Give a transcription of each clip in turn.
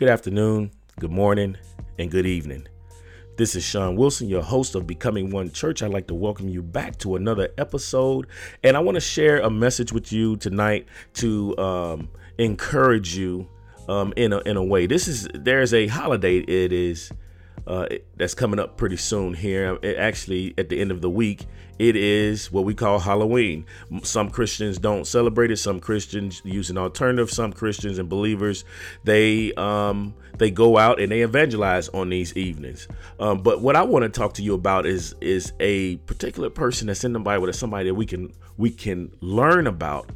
Good afternoon, good morning, and good evening. This is Sean Wilson, your host of Becoming One Church. I'd like to welcome you back to another episode, and I want to share a message with you tonight to um, encourage you um, in a in a way. This is there's a holiday. It is uh, that's coming up pretty soon here. It actually, at the end of the week, it is what we call Halloween. Some Christians don't celebrate it. Some Christians use an alternative. Some Christians and believers they um, they go out and they evangelize on these evenings. Um, but what I want to talk to you about is is a particular person that's in the Bible. That's somebody that we can we can learn about.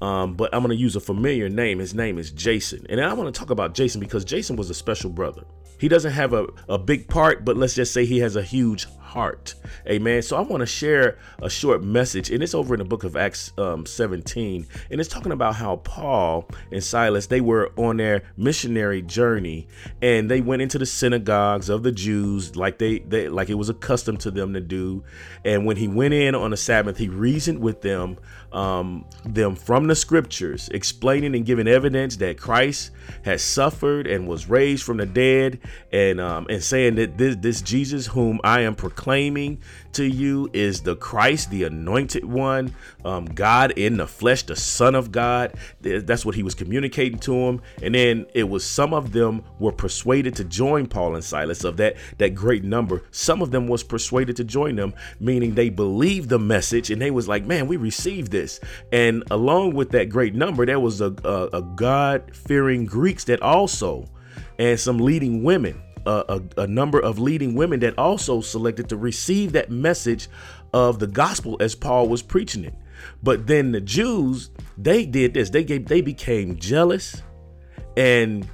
Um, but I'm going to use a familiar name. His name is Jason. And I want to talk about Jason because Jason was a special brother. He doesn't have a, a big part, but let's just say he has a huge heart. Amen. So I want to share a short message, and it's over in the book of Acts um, 17, and it's talking about how Paul and Silas they were on their missionary journey, and they went into the synagogues of the Jews like they, they like it was accustomed to them to do. And when he went in on the Sabbath, he reasoned with them, um, them from the scriptures, explaining and giving evidence that Christ has suffered and was raised from the dead, and um, and saying that this this Jesus whom I am proclaiming to you is the Christ, the anointed one, um, God in the flesh, the Son of God. That's what he was communicating to him. And then it was some of them were persuaded to join Paul and Silas of that that great number. Some of them was persuaded to join them, meaning they believed the message and they was like, man, we received this. And along with that great number, there was a, a, a God fearing Greeks that also and some leading women, a, a number of leading women that also selected to receive that message of the gospel as Paul was preaching it. But then the Jews, they did this. They gave they became jealous and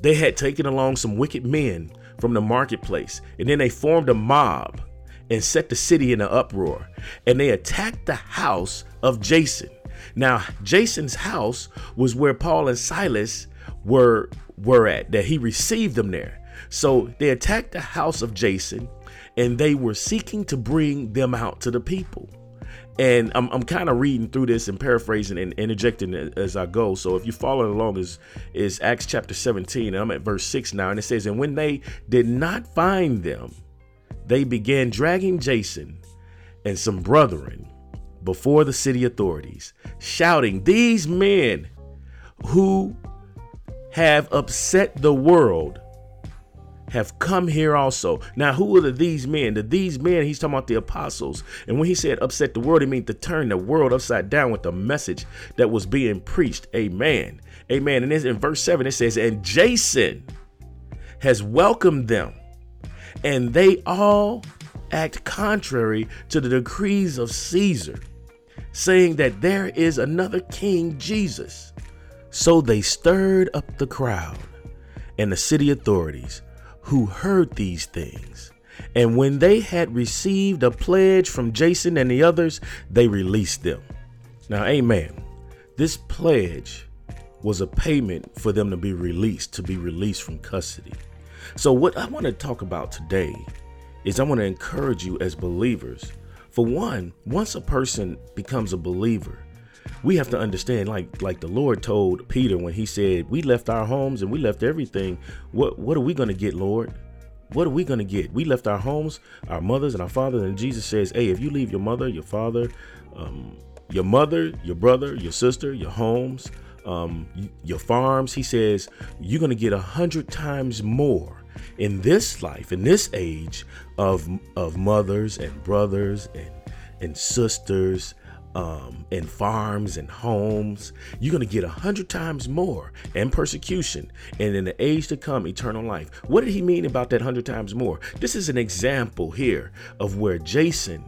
they had taken along some wicked men from the marketplace. And then they formed a mob and set the city in an uproar. And they attacked the house of Jason. Now, Jason's house was where Paul and Silas were were at, that he received them there. So they attacked the house of Jason and they were seeking to bring them out to the people. And I'm, I'm kind of reading through this and paraphrasing and interjecting as I go. So if you follow along, is is Acts chapter 17. I'm at verse 6 now, and it says, And when they did not find them, they began dragging Jason and some brethren before the city authorities, shouting, These men who have upset the world have come here also. Now, who are the these men? The these men, he's talking about the apostles. And when he said upset the world, he means to turn the world upside down with the message that was being preached. Amen. Amen. And in verse 7, it says, And Jason has welcomed them, and they all act contrary to the decrees of Caesar, saying that there is another king, Jesus. So they stirred up the crowd and the city authorities who heard these things. And when they had received a pledge from Jason and the others, they released them. Now, amen. This pledge was a payment for them to be released, to be released from custody. So, what I want to talk about today is I want to encourage you as believers. For one, once a person becomes a believer, we have to understand like like the lord told peter when he said we left our homes and we left everything. What what are we going to get lord? What are we going to get? We left our homes our mothers and our fathers and jesus says hey if you leave your mother your father um, your mother your brother your sister your homes um, your farms he says you're going to get a hundred times more in this life in this age of of mothers and brothers and and sisters um, and farms and homes, you're going to get a hundred times more and persecution. And in the age to come, eternal life. What did he mean about that hundred times more? This is an example here of where Jason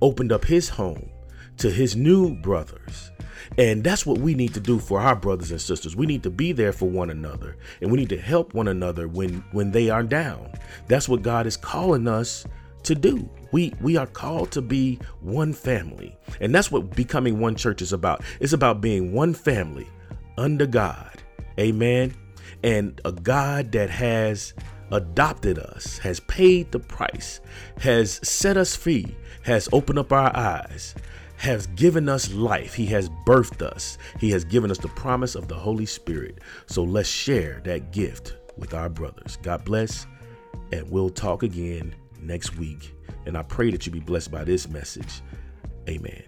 opened up his home to his new brothers. And that's what we need to do for our brothers and sisters. We need to be there for one another and we need to help one another when when they are down. That's what God is calling us to do. We we are called to be one family. And that's what becoming one church is about. It's about being one family under God. Amen. And a God that has adopted us, has paid the price, has set us free, has opened up our eyes, has given us life. He has birthed us. He has given us the promise of the Holy Spirit. So let's share that gift with our brothers. God bless, and we'll talk again next week. And I pray that you be blessed by this message. Amen.